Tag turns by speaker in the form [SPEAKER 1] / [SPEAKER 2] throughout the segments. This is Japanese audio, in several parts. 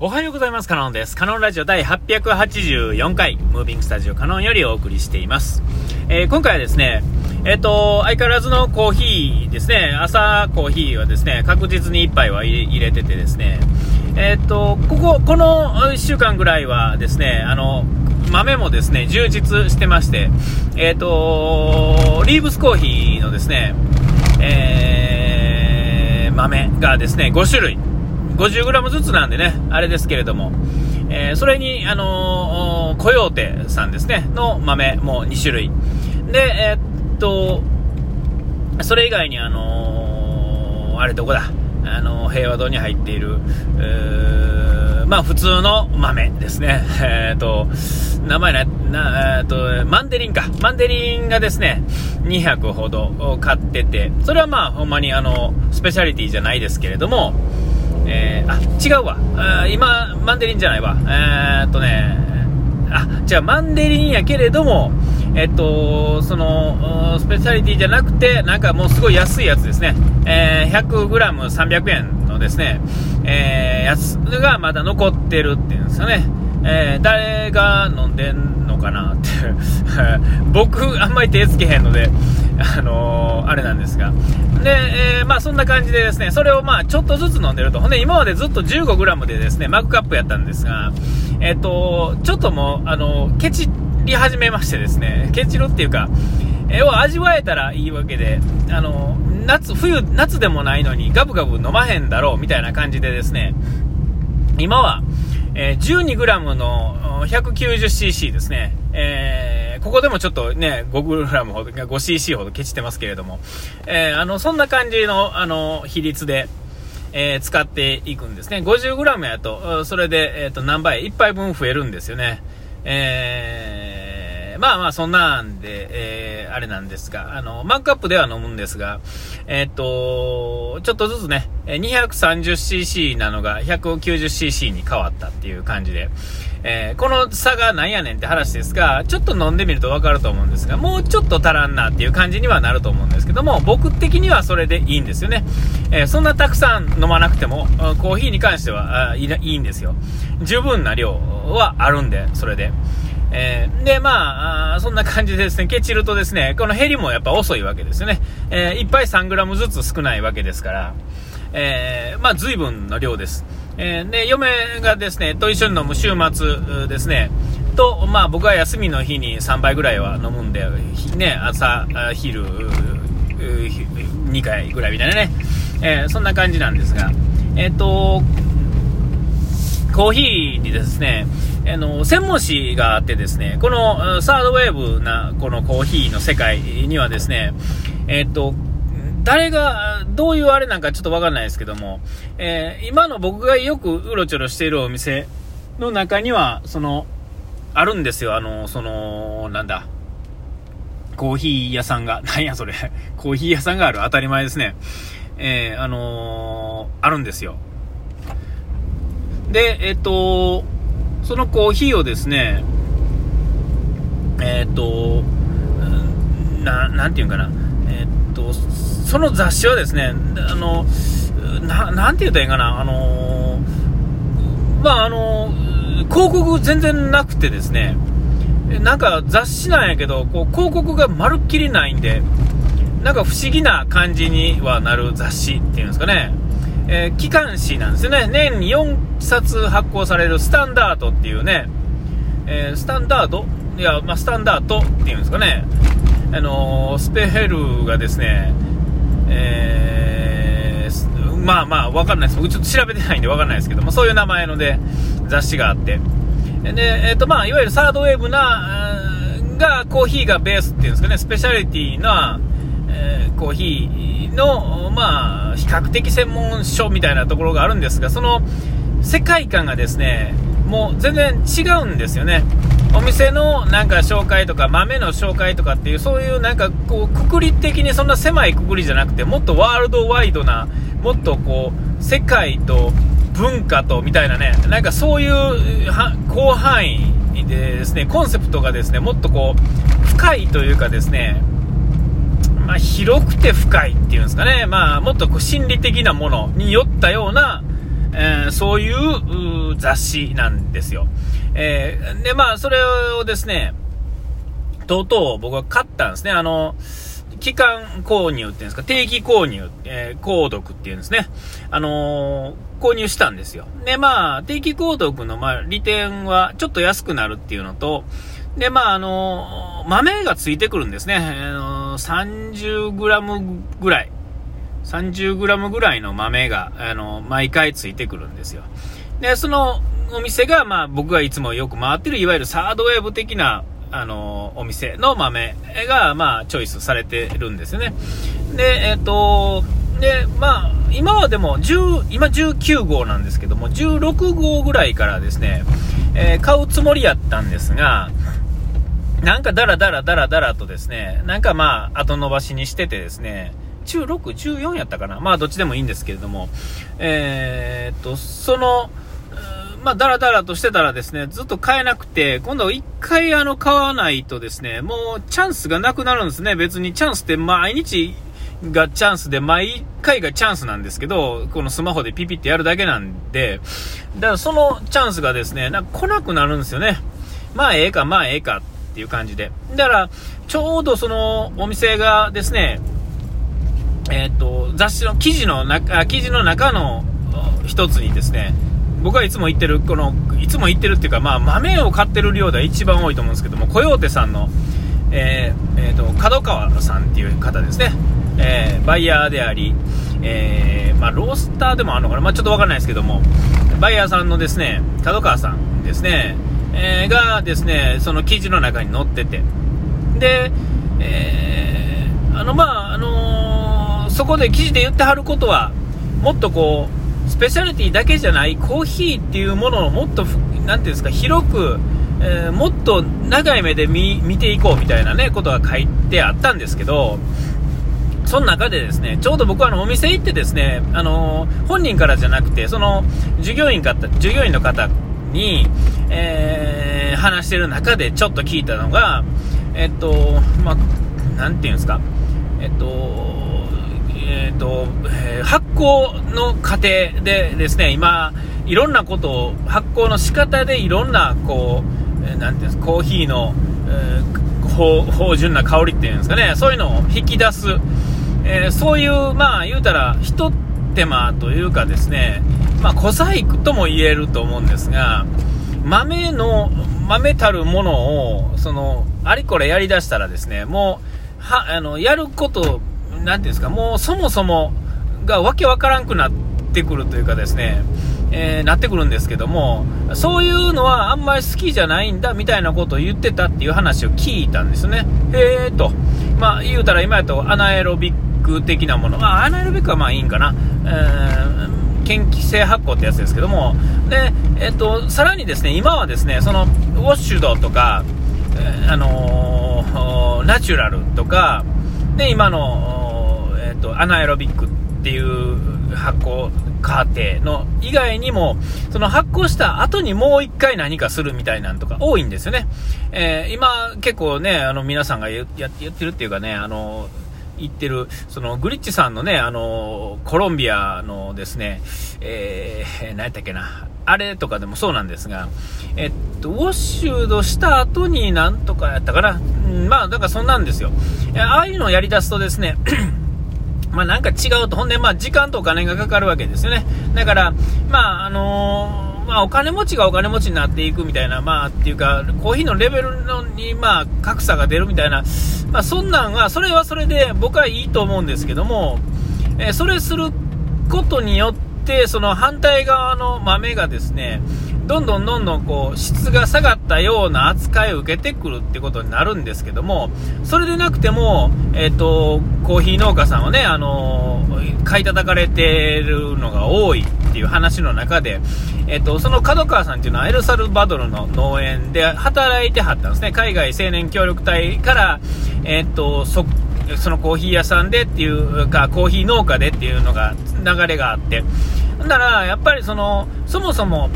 [SPEAKER 1] おはようございます。カノンです。カノンラジオ第884回、ムービングスタジオカノンよりお送りしています。えー、今回はですね、えっ、ー、と、相変わらずのコーヒーですね、朝コーヒーはですね、確実に1杯は入れててですね、えっ、ー、と、ここ、この1週間ぐらいはですね、あの、豆もですね、充実してまして、えっ、と、リーブスコーヒーのですね、え豆がですね、5種類、50g ずつなんでね、あれですけれども、えー、それに、あのー、コヨーテさんですね、の豆も2種類。で、えー、っと、それ以外に、あのー、あれどこだ、あの平和堂に入っている、まあ普通の豆ですね。えっと、名前な、な、えっと、マンデリンか。マンデリンがですね、200ほど買ってて、それはまあほんまにあの、スペシャリティじゃないですけれども、えー、あ、違うわ。今、マンデリンじゃないわ。えー、っとね、あ、じゃあマンデリンやけれども、えっと、その、スペシャリティじゃなくて、なんかもうすごい安いやつですね。えー、100g300 円のですね、えー、やつがまだ残ってるっていうんですよね。えー、誰が飲んでんのかなって 僕、あんまり手つけへんので、あのー、あれなんですが。で、えー、まあそんな感じでですね、それをまあちょっとずつ飲んでると。ほんで今までずっと 15g でですね、マグカップやったんですが、えっ、と、ちょっともう、あのケチり始めましてですね、ケチるっていうか、えを味わえたらいいわけで、あの夏、冬、夏でもないのにガブガブ飲まへんだろうみたいな感じでですね、今は、え、12g の 190cc ですね。えー、ここでもちょっとね、5g ほど、5cc ほどケチってますけれども、えー、あの、そんな感じの、あの、比率で、えー、使っていくんですね。50g やと、それで、えっ、と、何倍 ?1 杯分増えるんですよね。えー、まあまあ、そんなんで、えー、あれなんですが、あの、マックアップでは飲むんですが、えっ、と、ちょっとずつね、230cc なのが 190cc に変わったっていう感じで、えー、この差がなんやねんって話ですが、ちょっと飲んでみるとわかると思うんですが、もうちょっと足らんなっていう感じにはなると思うんですけども、僕的にはそれでいいんですよね。えー、そんなたくさん飲まなくても、コーヒーに関してはいいんですよ。十分な量はあるんで、それで。えー、で、まあそんな感じでですね、ケチるとですね、この減りもやっぱ遅いわけですよね。えー、1杯 3g ずつ少ないわけですから、えー、まあ随分の量です。えー、で、嫁がですね、と一緒に飲む週末ですね、と、まあ僕は休みの日に3杯ぐらいは飲むんで、ね、朝、昼、2回ぐらいみたいなね、えー、そんな感じなんですが、えっ、ー、と、コーヒーにですね、あの、専門誌があってですね、このサードウェーブなこのコーヒーの世界にはですね、えっ、と、誰が、どういうあれなんかちょっとわかんないですけども、えー、今の僕がよくうろちょろしているお店の中には、その、あるんですよ、あの、その、なんだ、コーヒー屋さんが、なんやそれ、コーヒー屋さんがある、当たり前ですね。えー、あのー、あるんですよ。で、えっ、と、そのコーヒーをですね、えっ、と、な、なんていうかな、えっ、と、その雑誌はですね、あの、ななんて言うたらいいかな、あのまあ、あの広告全然なくてですね、なんか雑誌なんやけど、こう広告がまるっきりないんで、なんか不思議な感じにはなる雑誌っていうんですかね。えー、機関誌なんですね。年に4冊発行されるスタンダードっていうね、えー、スタンダード？いや、まあ、スタンダードっていうんですかね。あのー、スペヘルがですね、えー、まあまあ、わかんないです。僕ちょっと調べてないんでわかんないですけども、そういう名前ので、雑誌があって。で、えっ、とまあ、いわゆるサードウェーブな、が、コーヒーがベースっていうんですかね、スペシャリティな、え、コーヒーの、まあ、比較的専門書みたいなところがあるんですが、その世界観がですね、もう全然違うんですよね。お店のなんか紹介とか豆の紹介とかっていうそういうなんかこうくくり的にそんな狭いくくりじゃなくてもっとワールドワイドなもっとこう世界と文化とみたいなねなんかそういう広範囲でですねコンセプトがですねもっとこう深いというかですねまあ、広くて深いっていうんですかね、まあ、もっとこう心理的なものによったようなえー、そういう雑誌なんですよ。えー、で、まあ、それをですね、とうとう僕は買ったんですね。あの、期間購入っていうんですか、定期購入、えー、購読っていうんですね。あのー、購入したんですよ。で、まあ、定期購読の、まあ、利点はちょっと安くなるっていうのと、で、まあ、あのー、豆がついてくるんですね。あのー、30g ぐらい。30g ぐらいの豆が、あの、毎回ついてくるんですよ。で、そのお店が、まあ、僕がいつもよく回ってる、いわゆるサードウェーブ的なあの、お店の豆が、まあ、チョイスされてるんですね。で、えっ、ー、と、で、まあ、今はでも、10、今19号なんですけども、16号ぐらいからですね、えー、買うつもりやったんですが、なんかダラダラダラダラとですね、なんかまあ、後伸ばしにしててですね、16、14やったかなまあ、どっちでもいいんですけれども、えー、っと、その、まあ、だらだらとしてたらですね、ずっと買えなくて、今度一回あの、買わないとですね、もうチャンスがなくなるんですね。別にチャンスって毎日がチャンスで、毎回がチャンスなんですけど、このスマホでピピってやるだけなんで、だからそのチャンスがですね、なんか来なくなるんですよね。まあええか、まあええかていう感じで。だから、ちょうどそのお店がですね、えっ、ー、と、雑誌の記事の中、記事の中の一つにですね、僕はいつも言ってる、この、いつも言ってるっていうか、まあ、豆を買ってる量では一番多いと思うんですけども、コヨーテさんの、えー、えー、と、角川さんっていう方ですね。えー、バイヤーであり、えー、まあ、ロースターでもあるのかな、まあ、ちょっとわかんないですけども、バイヤーさんのですね、角川さんですね、えー、がですね、その記事の中に載ってて、で、えー、あの、まあ、あのー、そこで記事で言ってはることは、もっとこう、スペシャリティだけじゃないコーヒーっていうものをもっと、なんていうんですか、広く、えー、もっと長い目で見ていこうみたいなね、ことが書いてあったんですけど、その中でですね、ちょうど僕はあのお店行ってですね、あのー、本人からじゃなくて、その従業員方、従業員の方に、えー、話してる中でちょっと聞いたのが、えっと、まあ、なんていうんですか、えっと、えーとえー、発酵の過程でですね今、いろんなことを発酵の仕方でいろんなこう、えー、なんていうんですコーヒーの、えー、芳醇な香りっていうんですかね？そういうのを引き出す、えー、そういうまあ言うたらひと手間というかですねまあ小細工とも言えると思うんですが豆の豆たるものをそのありこれやりだしたらですねもうはあのやることなんていうんですか、もうそもそもがわけわからんくなってくるというかですね、えー、なってくるんですけども、そういうのはあんまり好きじゃないんだみたいなことを言ってたっていう話を聞いたんですね。へえーと。まあ、言うたら今やとアナエロビック的なもの。まあ、アナエロビックはまあいいんかな。えー、嫌気性発酵ってやつですけども。で、えっ、と、さらにですね、今はですね、その、ウォッシュドとか、え、あのナチュラルとか、で、今の、えっと、アナエロビックっていう発酵過程の以外にも、その発酵した後にもう一回何かするみたいなんとか多いんですよね。えー、今結構ね、あの皆さんがやってるっていうかね、あの、言ってる、そのグリッチさんのね、あの、コロンビアのですね、えー、何やったっけな、あれとかでもそうなんですが、えっと、ウォッシュドした後になんとかやったかな、まあ、だからそんなんですよ。ああいうのをやり出すとですね、まあ、なんか違うと、ほんで、まあ、時間とお金がかかるわけですよね。だから、まあ、あのー、まあ、お金持ちがお金持ちになっていくみたいな、まあ、っていうか、コーヒーのレベルのに、まあ、格差が出るみたいな、まあ、そんなんは、それはそれで僕はいいと思うんですけども、えー、それすることによって、その反対側の豆がですね、どんどんどんどんこう質が下がったような扱いを受けてくるってことになるんですけども、それでなくても、えっ、ー、と、コーヒー農家さんはね、あの買い叩かれてるのが多い。っていう話の中で、えっ、と、その角川さんっていうのはエルサルバドルの農園で働いてはったんですね。海外青年協力隊から、えっ、と、そ、そのコーヒー屋さんでっていうか、コーヒー農家でっていうのが、流れがあって。だら、やっぱりその、そもそも、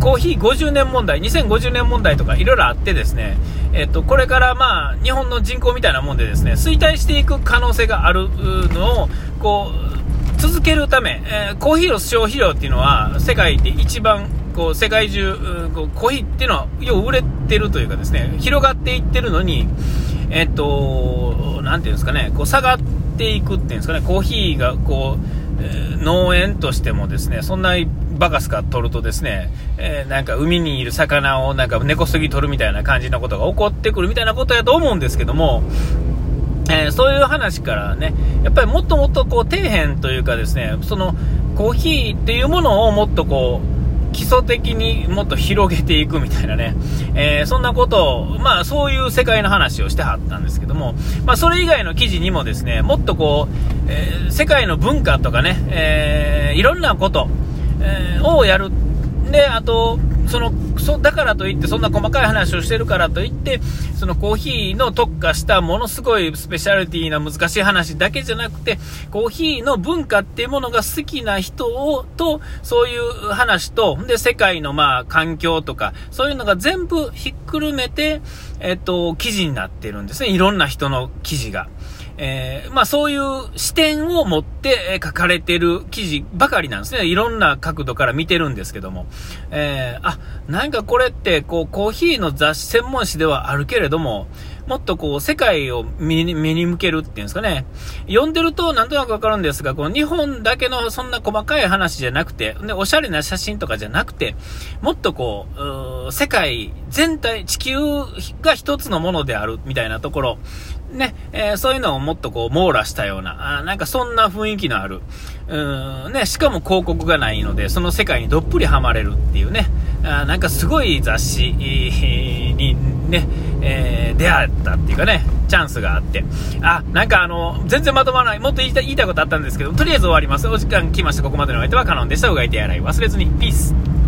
[SPEAKER 1] コーヒー50年問題、2050年問題とかいろいろあってですね、えっと、これからまあ、日本の人口みたいなもんでですね、衰退していく可能性があるのを、こう、続けるため、えー、コーヒーの消費量っていうのは世界で一番こう世界中こうコーヒーっていうのはよう売れてるというかですね広がっていってるのにえっとなんていうんですかねこう下がっていくっていうんですかねコーヒーがこう、えー、農園としてもですねそんなバカスカ取るとですね、えー、なんか海にいる魚をなんか根こそぎ取るみたいな感じのことが起こってくるみたいなことやと思うんですけどもえー、そういう話からね、やっぱりもっともっとこう底辺というかですね、そのコーヒーっていうものをもっとこう、基礎的にもっと広げていくみたいなね、えー、そんなことを、まあそういう世界の話をしてはったんですけども、まあそれ以外の記事にもですね、もっとこう、えー、世界の文化とかね、えー、いろんなこと、えをやる。で、あと、そのそだからといって、そんな細かい話をしてるからといって、そのコーヒーの特化したものすごいスペシャリティな難しい話だけじゃなくて、コーヒーの文化っていうものが好きな人をと、そういう話と、で、世界のまあ環境とか、そういうのが全部ひっくるめて、えっと、記事になってるんですね。いろんな人の記事が。えー、まあそういう視点を持って書かれてる記事ばかりなんですね。いろんな角度から見てるんですけども。えー、あ、なんかこれってこうコーヒーの雑誌専門誌ではあるけれども、もっとこう世界を目に向けるっていうんですかね。読んでるとなんとなくわかるんですが、この日本だけのそんな細かい話じゃなくて、で、おしゃれな写真とかじゃなくて、もっとこう、う世界全体、地球が一つのものであるみたいなところ、ね、えー、そういうのをもっとこう網羅したような、あなんかそんな雰囲気のある、うん、ね、しかも広告がないので、その世界にどっぷりハマれるっていうね、あなんかすごい雑誌にね、えー、出会ったっていうかね、チャンスがあって、あ、なんかあの、全然まとまらない、もっと言いたい言いたことあったんですけど、とりあえず終わります。お時間来ました。ここまでのお相手はカノンでした。うがいてやらい忘れずに。ピース。